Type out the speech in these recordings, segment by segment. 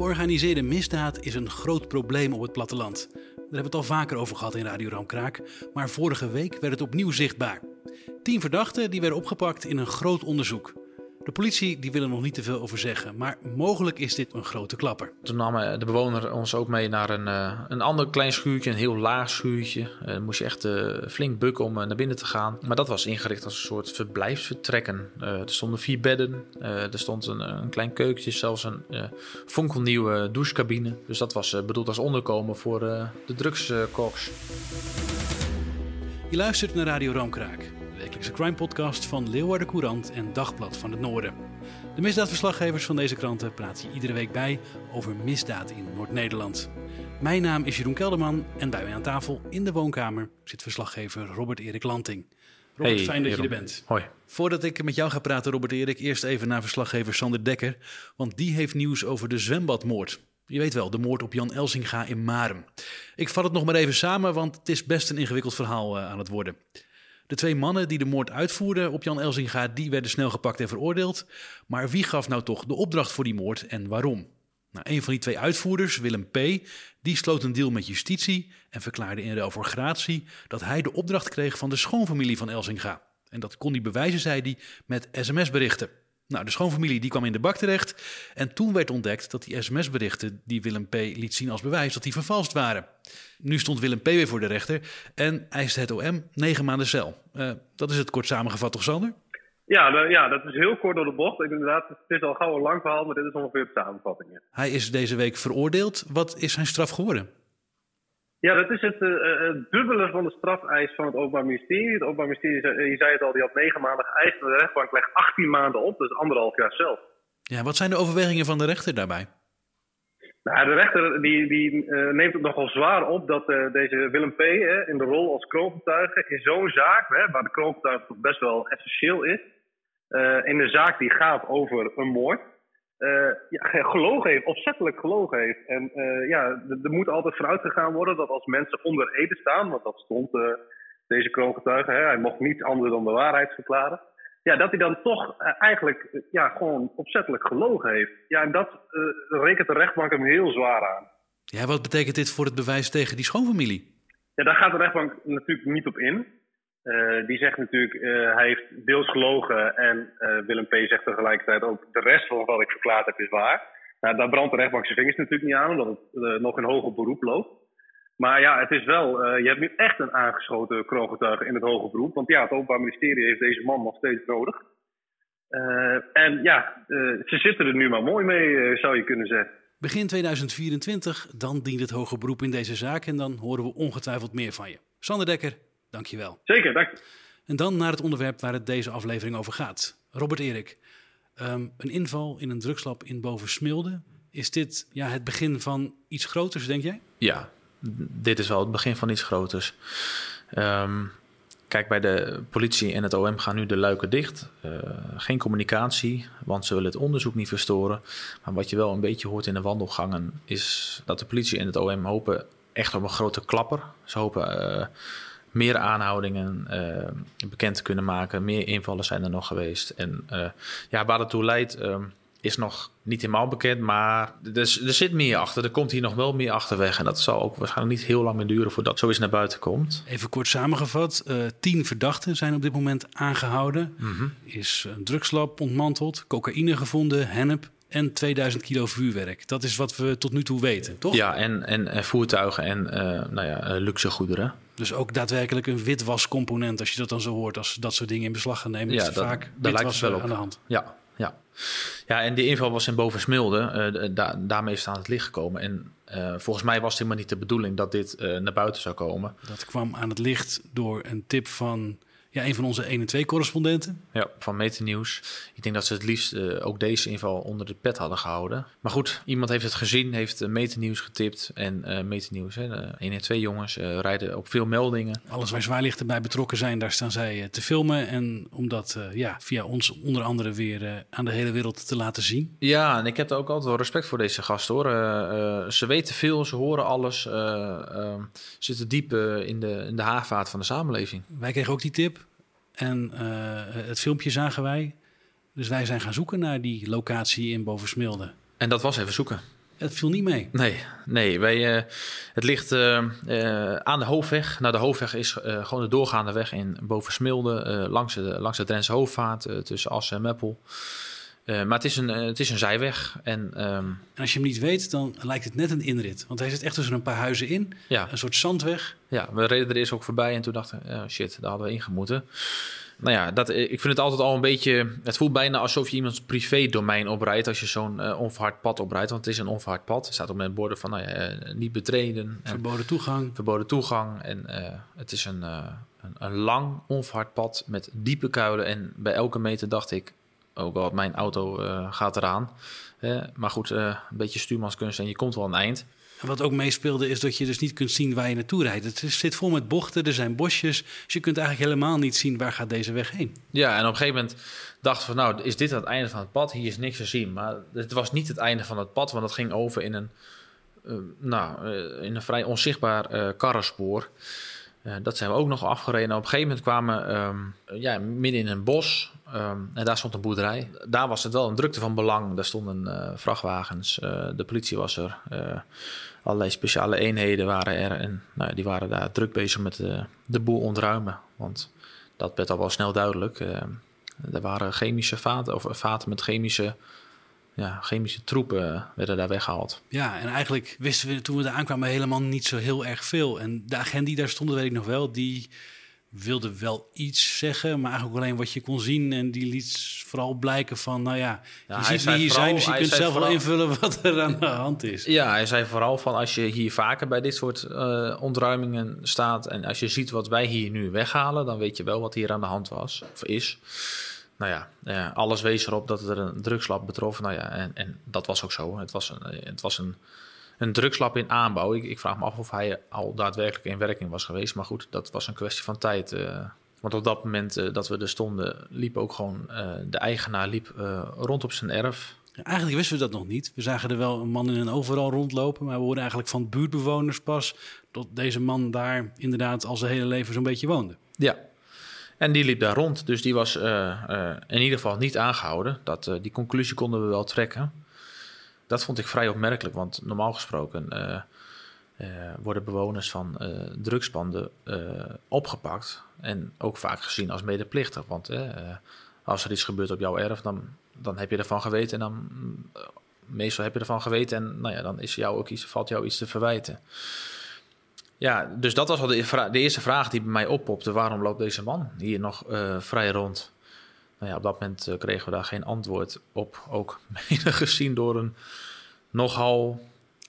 Georganiseerde misdaad is een groot probleem op het platteland. Daar hebben we het al vaker over gehad in Radio Ramkraak, maar vorige week werd het opnieuw zichtbaar. Tien verdachten die werden opgepakt in een groot onderzoek. De politie die wil er nog niet te veel over zeggen, maar mogelijk is dit een grote klapper. Toen nam eh, de bewoner ons ook mee naar een, uh, een ander klein schuurtje, een heel laag schuurtje. Dan moest je echt flink bukken om naar binnen te gaan. Maar dat was ingericht als een soort verblijfsvertrekken. er stonden vier bedden, er stond een, een, klein keukentje, zelfs een fonkelnieuwe douchecabine. Dus dat was bedoeld als onderkomen voor de drugskoks. Je luistert naar Radio Ramkraak wekelijkse crime podcast van Leeuwarden Courant en Dagblad van het Noorden. De misdaadverslaggevers van deze kranten praten je iedere week bij over misdaad in Noord-Nederland. Mijn naam is Jeroen Kelderman en bij mij aan tafel in de woonkamer zit verslaggever Robert-Erik Lanting. Robert, hey, fijn dat Jeroen. je er bent. Hoi. Voordat ik met jou ga praten, Robert-Erik, eerst even naar verslaggever Sander Dekker, want die heeft nieuws over de zwembadmoord. Je weet wel, de moord op Jan Elsinga in Marem. Ik vat het nog maar even samen, want het is best een ingewikkeld verhaal uh, aan het worden. De twee mannen die de moord uitvoerden op Jan Elzinga, die werden snel gepakt en veroordeeld. Maar wie gaf nou toch de opdracht voor die moord en waarom? Nou, een van die twee uitvoerders, Willem P., die sloot een deal met justitie en verklaarde in ruil voor gratie dat hij de opdracht kreeg van de schoonfamilie van Elzinga. En dat kon hij bewijzen, zei hij, met sms-berichten. Nou, de schoonfamilie die kwam in de bak terecht en toen werd ontdekt dat die sms-berichten die Willem P. liet zien als bewijs, dat die vervalst waren. Nu stond Willem P. weer voor de rechter en eiste het OM negen maanden cel. Uh, dat is het kort samengevat, toch Sander? Ja, nou, ja, dat is heel kort door de bocht. Ik, inderdaad, het is al gauw een lang verhaal, maar dit is ongeveer de samenvatting. Hij is deze week veroordeeld. Wat is zijn straf geworden? Ja, dat is het, uh, het, dubbele van de strafeis van het Openbaar Ministerie. Het Openbaar Ministerie, je zei het al, die had negen maanden geëist. De rechtbank legt 18 maanden op, dus anderhalf jaar zelf. Ja, wat zijn de overwegingen van de rechter daarbij? Nou, de rechter die, die uh, neemt het nogal zwaar op dat uh, deze Willem P. Hè, in de rol als kroongetuige in zo'n zaak, hè, waar de kroongetuige toch best wel essentieel is, uh, in de zaak die gaat over een moord, ja, gelogen heeft, opzettelijk gelogen heeft. En ja, er moet altijd vanuit gegaan worden dat als mensen onder ede staan, want dat stond deze kroongetuige, hè, hij mocht niets anders dan de waarheid verklaren ja, dat hij dan toch uh, eigenlijk uh, ja, gewoon opzettelijk gelogen heeft. Ja, en dat uh, rekent de rechtbank hem heel zwaar aan. Ja, wat betekent dit voor het bewijs tegen die schoonfamilie? Ja, daar gaat de rechtbank natuurlijk niet op in. Die zegt natuurlijk, hij heeft deels gelogen en Willem P. zegt tegelijkertijd ook de rest van wat ik verklaard heb is waar. Nou, daar brandt de rechtbank zijn vingers natuurlijk niet aan, omdat het nog in hoger beroep loopt. Maar ja, het is wel, je hebt nu echt een aangeschoten kroongetuige in het hoge beroep. Want ja, het Openbaar Ministerie heeft deze man nog steeds nodig. En ja, ze zitten er nu maar mooi mee, zou je kunnen zeggen. Begin 2024, dan dient het hoge beroep in deze zaak. En dan horen we ongetwijfeld meer van je. Sander Dekker, dankjewel. Zeker, dank. En dan naar het onderwerp waar het deze aflevering over gaat. Robert Erik, um, een inval in een drugslab in Bovensmilde. Is dit ja, het begin van iets groters, denk jij? Ja, dit is wel het begin van iets groters. Um, kijk, bij de politie en het OM gaan nu de luiken dicht. Uh, geen communicatie, want ze willen het onderzoek niet verstoren. Maar wat je wel een beetje hoort in de wandelgangen... is dat de politie en het OM hopen echt op een grote klapper. Ze hopen uh, meer aanhoudingen uh, bekend te kunnen maken. Meer invallen zijn er nog geweest. En ja, waar dat toe leidt... Um, is nog niet helemaal bekend, maar er, er, zit meer achter. Er komt hier nog wel meer achterweg. En dat zal ook waarschijnlijk niet heel lang meer duren voordat zoiets naar buiten komt. Even kort samengevat: uh, tien verdachten zijn op dit moment aangehouden. Mm -hmm. Is een drugslab ontmanteld, cocaïne gevonden, hennep en 2000 kilo vuurwerk. Dat is wat we tot nu toe weten, toch? Ja, en, en, en voertuigen en uh, nou ja, luxe goederen. Dus ook daadwerkelijk een witwascomponent, als je dat dan zo hoort, als dat soort dingen in beslag gaan nemen. Ja, is dat, vaak daar lijkt het wel op. aan de hand. Ja, ja. Ja, en die inval was in Bovensmilde. Uh, da daarmee is het aan het licht gekomen. En uh, volgens mij was het helemaal niet de bedoeling dat dit uh, naar buiten zou komen. Dat kwam aan het licht door een tip van ja, een van onze 1 en 2 correspondenten. Ja, van Meten Nieuws. Ik denk dat ze het liefst uh, ook deze inval onder de pet hadden gehouden. Maar goed, iemand heeft het gezien, heeft uh, Meten Nieuws getipt. En uh, Meten Nieuws, hè, 1 en 2 jongens, rijden op veel meldingen. Alles waar zwaarlichten bij betrokken zijn, daar staan zij te filmen. En om dat ja, via ons onder andere weer aan de hele wereld te laten zien. Ja, en ik heb er ook altijd wel respect voor deze gasten hoor. ze weten veel, ze horen alles. zitten diep in, de, in de van de samenleving. Wij kregen ook die tip. En uh, het filmpje zagen wij. Dus wij zijn gaan zoeken naar die locatie in Bovensmilde. En dat was even zoeken. Het viel niet mee. Nee, nee wij, uh, het ligt uh, aan de hoofdweg. Nou, de hoofdweg is gewoon de doorgaande weg in Bovensmilde. langs, de, langs de Drentse hoofdvaart tussen Assen en Meppel. Uh, maar het is een, het is een zijweg. En, um... en, als je hem niet weet, dan lijkt het net een inrit. Want hij zit echt tussen een paar huizen in. Ja. Een soort zandweg. Ja, we reden er eerst ook voorbij en toen dachten we, oh shit, daar hadden we ingemoeten. Nou ja, dat, ik vind het altijd al een beetje... Het voelt bijna alsof je iemands privé-domein oprijdt... als je zo'n uh, onverhard pad oprijdt. Want het is een onverhard pad. Er staat op met borden van nou ja, niet betreden. Verboden toegang. Verboden toegang. En het is een, een, een, lang onverhard pad met diepe kuilen. En bij elke meter dacht ik ook al mijn auto uh, gaat eraan. Uh, maar goed, uh, een beetje stuurmanskunst en je komt wel aan het eind. En wat ook meespeelde is dat je dus niet kunt zien waar je naartoe rijdt. Het zit vol met bochten, er zijn bosjes. Dus je kunt eigenlijk helemaal niet zien waar gaat deze weg heen. Ja, en op een gegeven moment dachten we, nou, is dit het einde van het pad? Hier is niks te zien. Maar het was niet het einde van het pad, want het ging over in een, nou, in een vrij onzichtbaar karrenspoor. Uh, dat zijn we ook nog afgereden. Op een gegeven moment kwamen um, ja, midden in een bos. Um, en daar stond een boerderij. Daar was het wel een drukte van belang. Daar stonden uh, vrachtwagens. Uh, de politie was er. allerlei speciale eenheden waren er. En nou, die waren daar druk bezig met de boel ontruimen. Want dat werd al wel snel duidelijk. er waren chemische vaten, of vaten met chemische ja, chemische troepen werden daar weggehaald. Ja, en eigenlijk wisten we toen we daar aankwamen helemaal niet zo heel erg veel. En de agent die daar stond, weet ik nog wel, die wilde wel iets zeggen, maar eigenlijk alleen wat je kon zien. En die liet vooral blijken van, nou ja, je ja, ziet wie hier zijn, dus je kunt zelf wel invullen wat er aan de hand is. Ja, hij zei vooral van, als je hier vaker bij dit soort uh, ontruimingen staat... en als je ziet wat wij hier nu weghalen, dan weet je wel wat hier aan de hand was, of is nou ja, uh, alles wees erop dat het er een drugslab betrof. Nou ja, en, en dat was ook zo. Het was een, het was een, een drugslab in aanbouw. Ik, ik, vraag me af of hij al daadwerkelijk in werking was geweest. Maar goed, dat was een kwestie van tijd. Uh, want op dat moment uh, dat we er stonden, liep ook gewoon de eigenaar liep, rond op zijn erf. Eigenlijk wisten we dat nog niet. We zagen er wel een man in een overal rondlopen. Maar we hoorden eigenlijk van buurtbewoners pas dat deze man daar inderdaad al zijn hele leven zo'n beetje woonde. Ja, en die liep daar rond, dus die was uh, uh, in ieder geval niet aangehouden. Dat, uh, die conclusie konden we wel trekken. Dat vond ik vrij opmerkelijk, want normaal gesproken worden bewoners van drugspanden opgepakt. En ook vaak gezien als medeplichtig. Want als er iets gebeurt op jouw erf, dan, dan heb je ervan geweten. En dan, meestal heb je ervan geweten en nou ja, dan is jou ook iets, valt jou iets te verwijten. Ja, dus dat was al de, de, eerste vraag die bij mij oppopte. Waarom loopt deze man hier nog vrij rond? Nou ja, op dat moment uh, kregen we daar geen antwoord op. Ook mede gezien door een nogal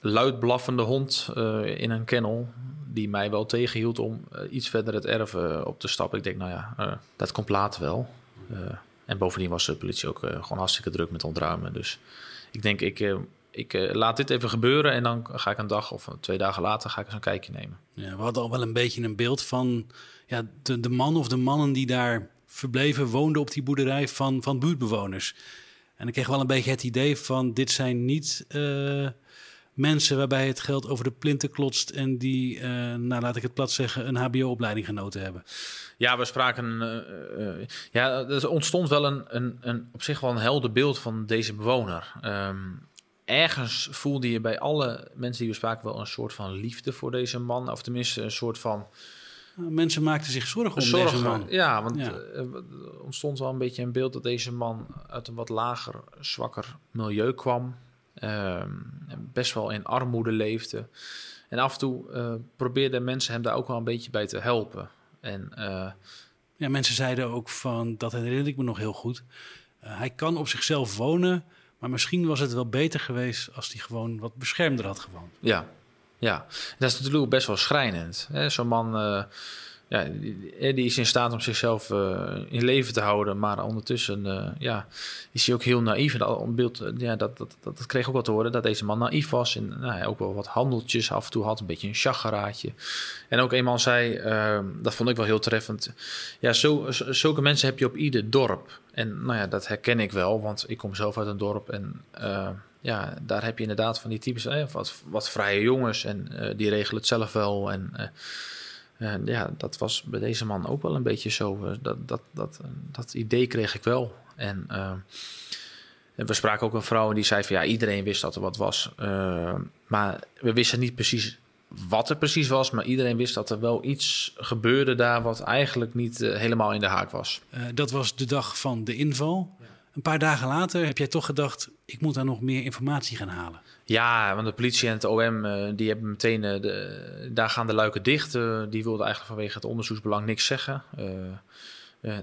luid blaffende hond uh, in een kennel. Die mij wel tegenhield om iets verder het erf op te stappen. Ik denk, nou ja, dat komt later wel. en bovendien was de politie ook gewoon hartstikke druk met ontruimen. Dus ik denk, ik ik laat dit even gebeuren en dan ga ik een dag of twee dagen later ga ik eens een kijkje nemen. Ja, we hadden al wel een beetje een beeld van ja, de, de man of de mannen die daar verbleven, woonden op die boerderij van, van buurtbewoners. En ik kreeg wel een beetje het idee van dit zijn niet uh, mensen waarbij het geld over de plinten klotst en die, uh, nou laat ik het plat zeggen, een HBO-opleiding genoten hebben. Ja, we spraken. Uh, ja, er ontstond wel een, een, een, op zich wel een helder beeld van deze bewoner. Um, ergens voelde je bij alle mensen die we spraken wel een soort van liefde voor deze man. Of tenminste een soort van... Mensen maakten zich zorgen om zorgen, deze man. Ja, want ja. er ontstond wel een beetje een beeld dat deze man uit een wat lager, zwakker milieu kwam. Uh, best wel in armoede leefde. En af en toe uh, probeerden mensen hem daar ook wel een beetje bij te helpen. En, uh, ja, mensen zeiden ook van, dat herinner ik me nog heel goed. Hij kan op zichzelf wonen, maar misschien was het wel beter geweest als hij gewoon wat beschermder had gewoond. Ja, ja. dat is natuurlijk best wel schrijnend. Zo'n man uh, ja, die, die is in staat om zichzelf in leven te houden. Maar ondertussen ja, is hij ook heel naïef. En beeld, ja, dat, dat, dat, dat, kreeg ook wel te horen dat deze man naïef was. En nou, hij ook wel wat handeltjes af en toe had. Een beetje een chageraadje. En ook een man zei, dat vond ik wel heel treffend. Ja, zo, zulke mensen heb je op ieder dorp. En nou ja, dat herken ik wel, want ik kom zelf uit een dorp. En ja, daar heb je inderdaad van die types, eh, wat, wat vrije jongens en uh, die regelen het zelf wel. En uh, ja, dat was bij deze man ook wel een beetje zo. dat, dat, dat, dat idee kreeg ik wel. En, en we spraken ook een vrouw en die zei van ja, iedereen wist dat er wat was. maar we wisten niet precies wat er precies was, maar iedereen wist dat er wel iets gebeurde daar wat eigenlijk niet helemaal in de haak was. dat was de dag van de inval. Een paar dagen later heb jij toch gedacht, ik moet daar nog meer informatie gaan halen. Ja, want de politie en het OM, uh, die hebben meteen, uh, de, daar gaan de luiken dicht. Uh, die wilden eigenlijk vanwege het onderzoeksbelang niks zeggen.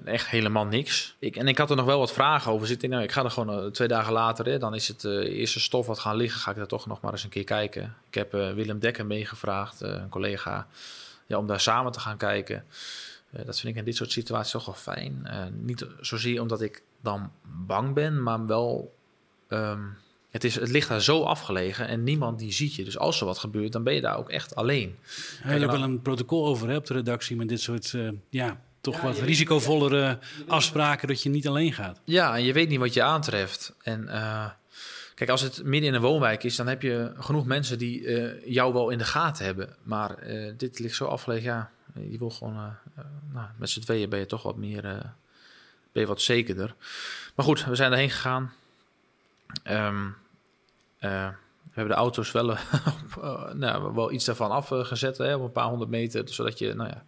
echt helemaal niks. Ik, en ik had er nog wel wat vragen over zitten. Nou, ik ga er gewoon twee dagen later, hè, dan is het eerste stof wat gaan liggen, ga ik daar toch nog maar eens een keer kijken. Ik heb Willem Dekker meegevraagd, een collega, ja, om daar samen te gaan kijken. Dat vind ik in dit soort situaties toch wel fijn. niet zozeer omdat ik dan bang ben, maar wel. Ehm, het, is, het ligt daar zo afgelegen en niemand die ziet je. Dus als er wat gebeurt, dan ben je daar ook echt alleen. Er wel een protocol over hè, op de redactie met dit soort uh, ja, toch wat risicovollere afspraken dat je niet alleen gaat. Ja, en je weet niet wat je aantreft. En uh, kijk, als het midden in een woonwijk is, dan heb je genoeg mensen die uh, jou wel in de gaten hebben. Maar dit ligt zo afgelegen, ja, je wil gewoon, nou, met z'n tweeën ben je toch wat meer ben je wat zekerder. Maar goed, we zijn erheen gegaan. Um, uh, we hebben de auto's wel, nou, wel iets daarvan afgezet, hè, op een paar honderd meter, zodat je nou ja,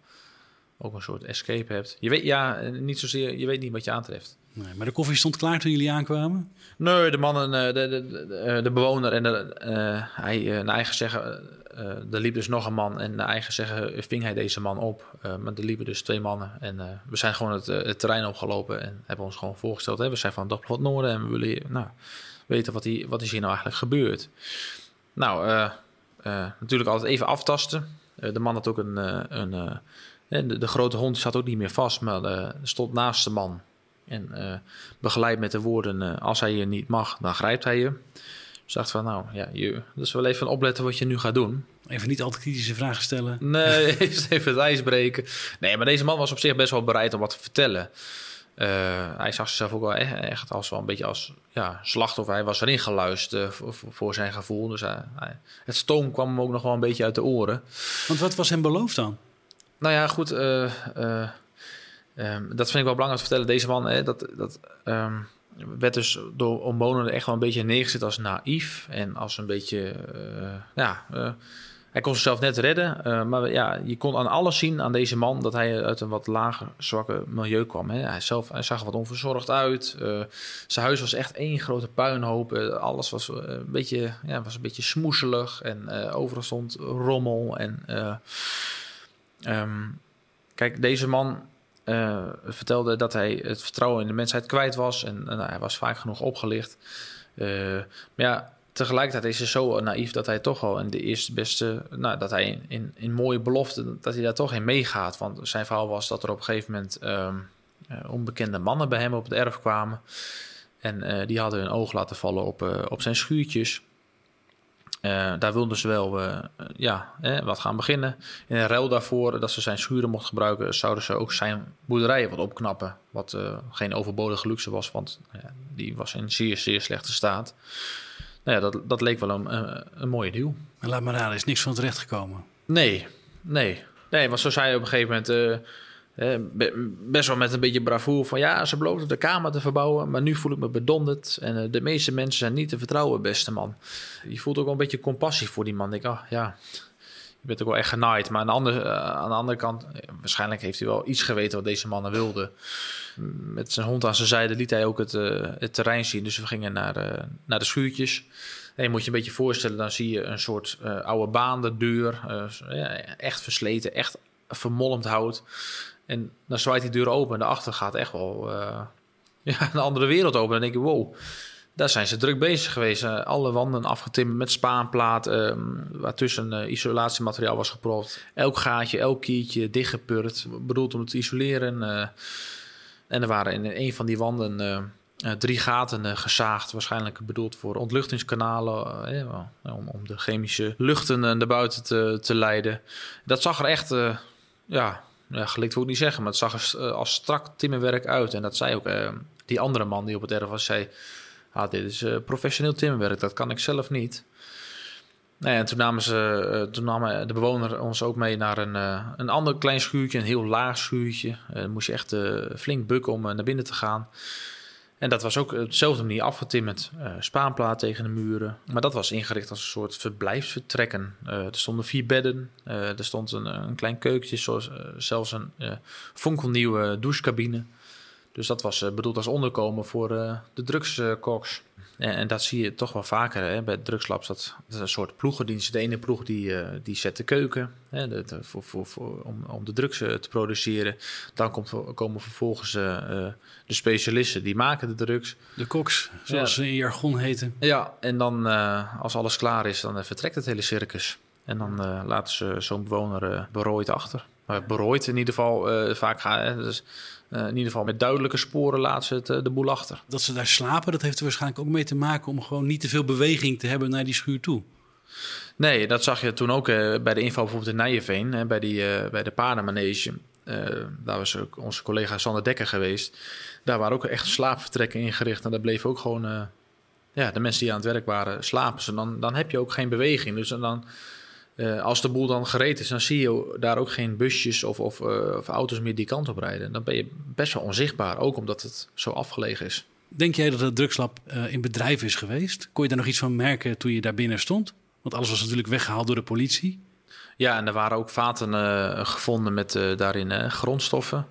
ook een soort escape hebt. Je weet, ja, niet zozeer, je weet niet wat je aantreft. Nee, maar de koffie stond klaar toen jullie aankwamen? Nee, de mannen, de, de, de, de bewoner en de, uh, hij, naar eigen zeggen, er liep dus nog een man en naar eigen zeggen ving hij deze man op. Uh, maar er liepen dus twee mannen en uh, we zijn gewoon het, het, terrein opgelopen en hebben ons gewoon voorgesteld. Hè? We zijn van Dagblad Noorden en we willen nou, weten wat, die, wat is hier nou eigenlijk gebeurd. Nou, natuurlijk altijd even aftasten. de man had ook een, een de, de, grote hond zat ook niet meer vast, maar stond naast de man. En begeleid met de woorden, als hij je niet mag, dan grijpt hij je. Dacht van, nou ja, je, dus wel even opletten wat je nu gaat doen. Even niet altijd kritische vragen stellen. Nee, even het ijs breken. Nee, maar deze man was op zich best wel bereid om wat te vertellen. Uh, hij zag zichzelf ook wel echt als wel een beetje als ja, slachtoffer. Hij was erin geluisterd uh, voor, voor, zijn gevoel. Dus hij, het stoom kwam hem ook nog wel een beetje uit de oren. Want wat was hem beloofd dan? Nou ja, goed. Uh, dat vind ik wel belangrijk te vertellen. Deze man, dat, dat, um, werd dus door omwonenden echt wel een beetje neergezet als naïef en als een beetje, uh, ja, uh, hij kon zichzelf net redden, uh, maar ja, je kon aan alles zien aan deze man dat hij uit een wat lager, zwakke milieu kwam. Hè. Hij, zelf, hij zag er wat onverzorgd uit, zijn huis was echt één grote puinhoop, alles was een beetje, ja, was een beetje smoeselig en overal stond rommel en um, kijk, deze man uh, vertelde dat hij het vertrouwen in de mensheid kwijt was. En, en hij was vaak genoeg opgelicht. Uh, maar ja, tegelijkertijd is hij zo naïef dat hij toch al in de eerste beste... Nou, dat hij in, in, mooie beloften, dat hij daar toch in meegaat. Want zijn verhaal was dat er op een gegeven moment... Um, onbekende mannen bij hem op het erf kwamen. En die hadden hun oog laten vallen op, op zijn schuurtjes. Uh, daar wilden ze wel uh, ja, wat gaan beginnen. In een ruil daarvoor dat ze zijn schuren mochten gebruiken, zouden ze ook zijn boerderijen wat opknappen. Wat uh, geen overbodige luxe was, want die was in zeer, zeer slechte staat. Nou ja, dat, dat leek wel een, een mooie deal. Maar laat maar raden, is niks van terecht gekomen? Nee, nee. Nee, want zo zei hij op een gegeven moment best wel met een beetje bravoer van ja, ze beloofden de kamer te verbouwen, maar nu voel ik me bedonderd. En eh, de meeste mensen zijn niet te vertrouwen, beste man. Je voelt ook wel een beetje compassie voor die man. Ik oh ja, je bent ook wel echt genaaid. Maar aan de, andere, uh, aan de andere kant, eh, waarschijnlijk heeft hij wel iets geweten wat deze mannen wilden. Met zijn hond aan zijn zijde liet hij ook het, het terrein zien. Dus we gingen naar, naar de schuurtjes. En je moet je een beetje voorstellen, dan zie je een soort oude baandendeur. echt versleten, echt vermolmd hout. En dan zwaait die deur open en daarachter gaat echt wel uh, ja, een andere wereld open. Dan denk je, wow, Daar zijn ze druk bezig geweest. alle wanden afgetimmerd met spaanplaat, uh, waartussen isolatiemateriaal was gepropt. Elk gaatje, elk kiertje dichtgepurd, bedoeld om het te isoleren. en er waren in een van die wanden drie gaten gezaagd, waarschijnlijk bedoeld voor ontluchtingskanalen, om, om, de chemische luchten naar buiten te, te leiden. Dat zag er echt, ja, ja, gelikt wil ik niet zeggen, maar het zag er als strak timmerwerk uit. En dat zei ook die andere man die op het erf was, zei, ah, dit is professioneel timmerwerk, dat kan ik zelf niet. Nee, en toen namen, ze, toen namen de bewoner ons ook mee naar een, een ander klein schuurtje, een heel laag schuurtje. dan moest je echt flink bukken om naar binnen te gaan. En dat was ook op dezelfde manier afgetimmerd. Uh, spaanplaat tegen de muren. Maar dat was ingericht als een soort verblijfsvertrekken. Uh, er stonden vier bedden. Uh, er stond een, een klein keukentje, zelfs een fonkelnieuwe douchecabine. Dus dat was bedoeld als onderkomen voor de drugskoks. En, en, dat zie je toch wel vaker hè, bij drugslabs. Dat, dat is een soort ploegendienst. De ene ploeg die, die zet de keuken hè, de, voor, voor, voor, om, om de drugs te produceren. Dan komt, komen vervolgens de specialisten die maken de drugs. De koks, zoals ze in jargon heten. Ja, en dan uh, als alles klaar is, dan vertrekt het hele circus. En dan uh, laten ze zo'n bewoner berooid achter. Maar berooid in ieder geval vaak gaan. Dus, in ieder geval met duidelijke sporen laten ze het, de boel achter. Dat ze daar slapen, dat heeft er waarschijnlijk ook mee te maken om gewoon niet te veel beweging te hebben naar die schuur toe. Nee, dat zag je toen ook bij de info bijvoorbeeld in Nijenveen, bij, die, bij de paardenmanege. daar was ook onze collega Sander Dekker geweest. Daar waren ook echt slaapvertrekken ingericht. En daar bleven ook gewoon uh, ja, de mensen die aan het werk waren slapen. Dus dan, dan heb je ook geen beweging. Dus dan, uh, als de boel dan gereed is, dan zie je daar ook geen busjes of, of, uh, of auto's meer die kant op rijden. Dan ben je best wel onzichtbaar, ook omdat het zo afgelegen is. Denk jij dat het drugslab in bedrijf is geweest? Kon je daar nog iets van merken toen je daar binnen stond? Want alles was natuurlijk weggehaald door de politie. Ja, en er waren ook vaten gevonden met daarin grondstoffen.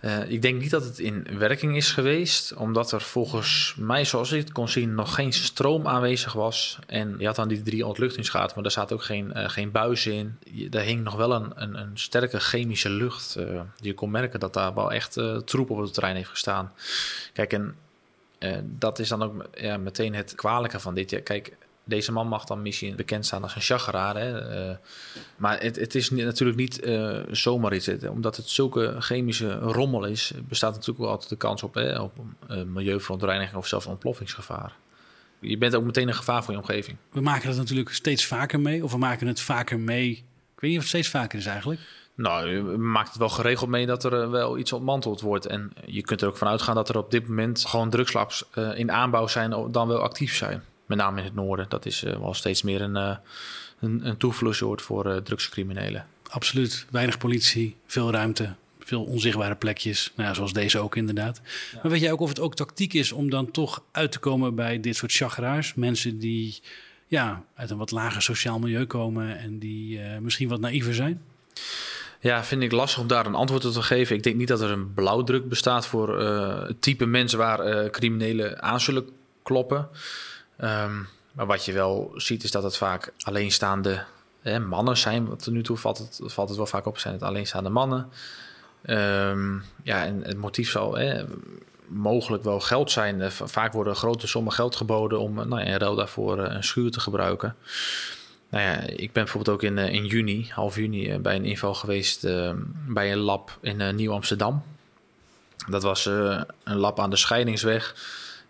Uh, ik denk niet dat het in werking is geweest, omdat er volgens mij, zoals ik het kon zien, nog geen stroom aanwezig was. En je had dan die drie ontluchtingsgaten, maar daar zat ook geen, uh, geen buis in. Er hing nog wel een, een, een sterke chemische lucht. Uh, je kon merken dat daar wel echt troep op het terrein heeft gestaan. Kijk, en dat is dan ook ja, meteen het kwalijke van dit. Kijk, deze man mag dan misschien bekend staan als een chageraar. Hè? Uh, maar het, het, is natuurlijk niet uh, zomaar iets. Omdat het zulke chemische rommel is, bestaat natuurlijk wel altijd de kans op, hè, op uh, milieuverontreiniging of zelfs ontploffingsgevaar. Je bent ook meteen een gevaar voor je omgeving. We maken het natuurlijk steeds vaker mee, of we maken het vaker mee. Ik weet niet of het steeds vaker is eigenlijk. Nou, je maakt het wel geregeld mee dat er wel iets ontmanteld wordt. En je kunt er ook van uitgaan dat er op dit moment gewoon drugslabs in aanbouw zijn, dan wel actief zijn met name in het noorden. Dat is uh, wel steeds meer een, uh, een, een toevluchtsoord voor uh, drugscriminelen. Absoluut. Weinig politie, veel ruimte, veel onzichtbare plekjes. Nou zoals deze ook inderdaad. Ja. Maar weet jij ook of het ook tactiek is om dan toch uit te komen bij dit soort chagraars? Mensen die ja, uit een wat lager sociaal milieu komen en die misschien wat naïver zijn? Ja, vind ik lastig om daar een antwoord op te geven. Ik denk niet dat er een blauwdruk bestaat voor het type mensen waar criminelen aan zullen kloppen. Um, maar wat je wel ziet is dat het vaak alleenstaande hè, mannen zijn. Wat er nu toe valt het, valt het wel vaak op, zijn het alleenstaande mannen. Um, ja, en het motief zal hè, mogelijk wel geld zijn. Eh, vaak worden grote sommen geld geboden om nou, in ruil daarvoor eh, een schuur te gebruiken. Nou ja, ik ben bijvoorbeeld ook in, eh, in juni, half juni, bij een inval geweest uh, bij een lab in Nieuw-Amsterdam. Dat was een lab aan de Scheidingsweg.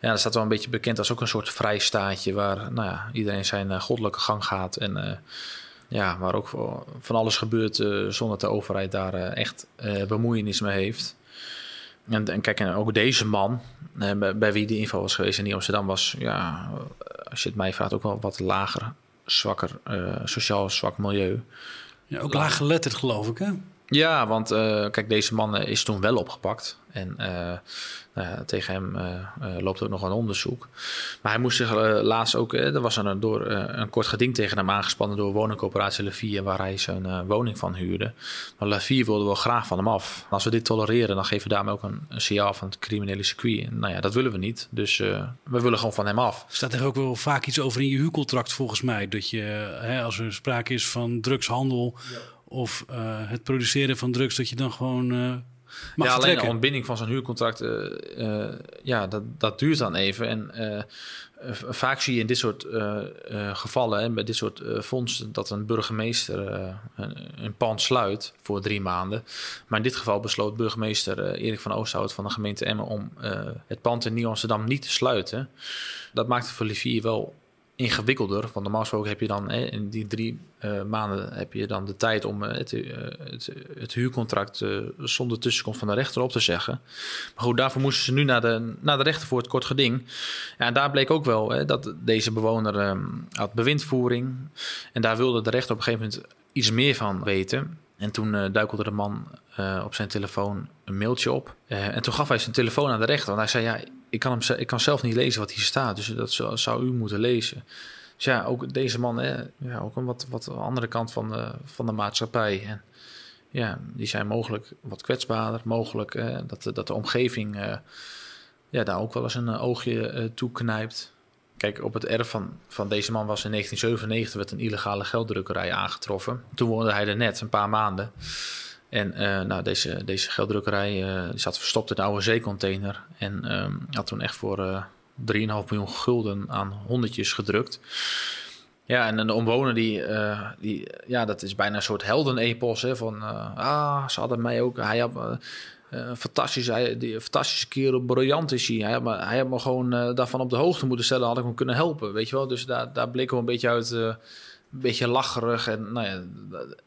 Ja, dat staat wel een beetje bekend als ook een soort vrijstaatje waar nou ja, iedereen zijn uh, goddelijke gang gaat. En uh, ja, waar ook van alles gebeurt uh, zonder dat de overheid daar echt bemoeienis mee heeft. En, en kijk, en ook deze man, bij, wie die info was geweest in Nieuw Amsterdam, was, ja, als je het mij vraagt, ook wel wat lager, zwakker, sociaal zwak milieu. Ja, ook laag geletterd, geloof ik, hè? Ja, want kijk, deze man is toen wel opgepakt. En uh, tegen hem loopt ook nog een onderzoek. Maar hij moest zich laatst ook... er was een, door, een kort geding tegen hem aangespannen... door woningcoöperatie Levie... waar hij zijn woning van huurde. Maar Levie wilde wel graag van hem af. Als we dit tolereren, dan geven we daarmee ook een, een signaal van het criminele circuit. En, nou ja, dat willen we niet. Dus we willen gewoon van hem af. Staat er ook wel vaak iets over in je huurcontract volgens mij? Dat je, hè, als er sprake is van drugshandel... Ja. Of het produceren van drugs... dat je dan gewoon ja, alleen de ontbinding van zo'n huurcontract, uh, uh, ja, dat, dat duurt dan even. En uh, vaak zie je in dit soort gevallen, hè, met dit soort fondsen, dat een burgemeester een, een, pand sluit voor drie maanden. Maar in dit geval besloot burgemeester Erik van Oosthout van de gemeente Emmen om het pand in Nieuw-Amsterdam niet te sluiten. Dat maakte voor Livier wel ingewikkelder. Want normaal gesproken heb je dan in die drie uh, maanden heb je dan de tijd om uh, het, uh, het, het, huurcontract zonder tussenkomst van de rechter op te zeggen. Maar goed, daarvoor moesten ze nu naar de, naar de rechter voor het kort geding. Ja, en daar bleek ook wel dat deze bewoner um, had bewindvoering. En daar wilde de rechter op een gegeven moment iets meer van weten. En toen duikelde de man op zijn telefoon een mailtje op. en toen gaf hij zijn telefoon aan de rechter. Want hij zei, ja, ik kan, hem, ik kan zelf niet lezen wat hier staat. Dus dat zou, u moeten lezen. Dus ja, ook deze man, hè, ja, ook een wat, wat andere kant van de, van de maatschappij. En ja, die zijn mogelijk wat kwetsbaarder. Mogelijk dat, dat de omgeving uh, ja, daar ook wel eens een oogje uh, toe knijpt. Kijk, op het erf van, van deze man was in 1997 werd een illegale gelddrukkerij aangetroffen. Toen woonde hij er net een paar maanden. En uh, nou, deze, deze gelddrukkerij die zat verstopt in een oude zeecontainer. En um, had toen echt voor uh, eh, 3,5 miljoen gulden aan honderdjes gedrukt. Ja, en een omwoner die, die ja, dat is bijna een soort heldenepos. Hè, van, ah, ze hadden mij ook, hij had... Fantastisch, hij, die fantastische kerel, briljant is hij. Hij had me, hij gewoon daarvan op de hoogte moeten stellen, had ik hem kunnen helpen, weet je wel. Dus daar, daar bleek wel een beetje uit, een beetje lacherig. En, nou ja,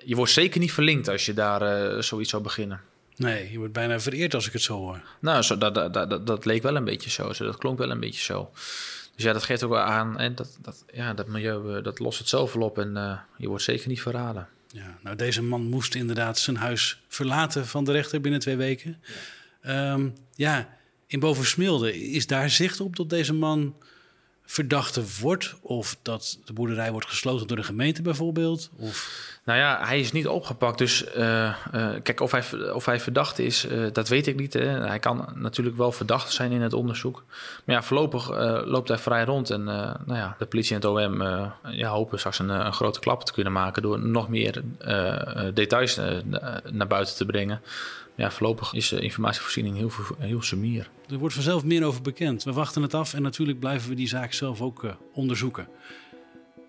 je wordt zeker niet verlinkt als je daar uh, zoiets zou beginnen. Nee, je wordt bijna vereerd als ik het zo hoor. Nou, zo, dat, dat, dat, dat leek wel een beetje zo. zo. Dat klonk wel een beetje zo. Dus ja, dat geeft ook wel aan. En dat, dat, ja, dat milieu eh, dat lost het zoveel op. En uh, je wordt zeker niet verraden. Ja, nou, deze man moest inderdaad zijn huis verlaten van de rechter binnen twee weken. Ja, um, ja in Bovensmilde, is daar zicht op dat deze man verdachte wordt? Of dat de boerderij wordt gesloten door de gemeente bijvoorbeeld? Of... Nou ja, hij is niet opgepakt. Dus uh, uh, kijk, of hij, of hij verdacht is, uh, dat weet ik niet. Hè. Hij kan natuurlijk wel verdacht zijn in het onderzoek. Maar ja, voorlopig loopt hij vrij rond. En nou ja, de politie en het OM ja, hopen straks een, een, grote klap te kunnen maken... door nog meer details naar buiten te brengen ja, voorlopig is de informatievoorziening heel, heel sumier. Er wordt vanzelf meer over bekend. We wachten het af en natuurlijk blijven we die zaak zelf ook onderzoeken.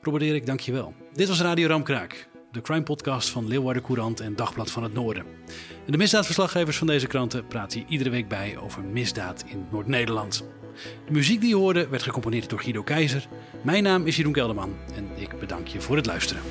Robert Erik, dank je wel. Dit was Radio Ramkraak, de crime podcast van Leeuwarden Courant en Dagblad van het Noorden. En de misdaadverslaggevers van deze kranten praten hier iedere week bij over misdaad in Noord-Nederland. De muziek die je hoorde werd gecomponeerd door Guido Keizer. Mijn naam is Jeroen Kelderman en ik bedank je voor het luisteren.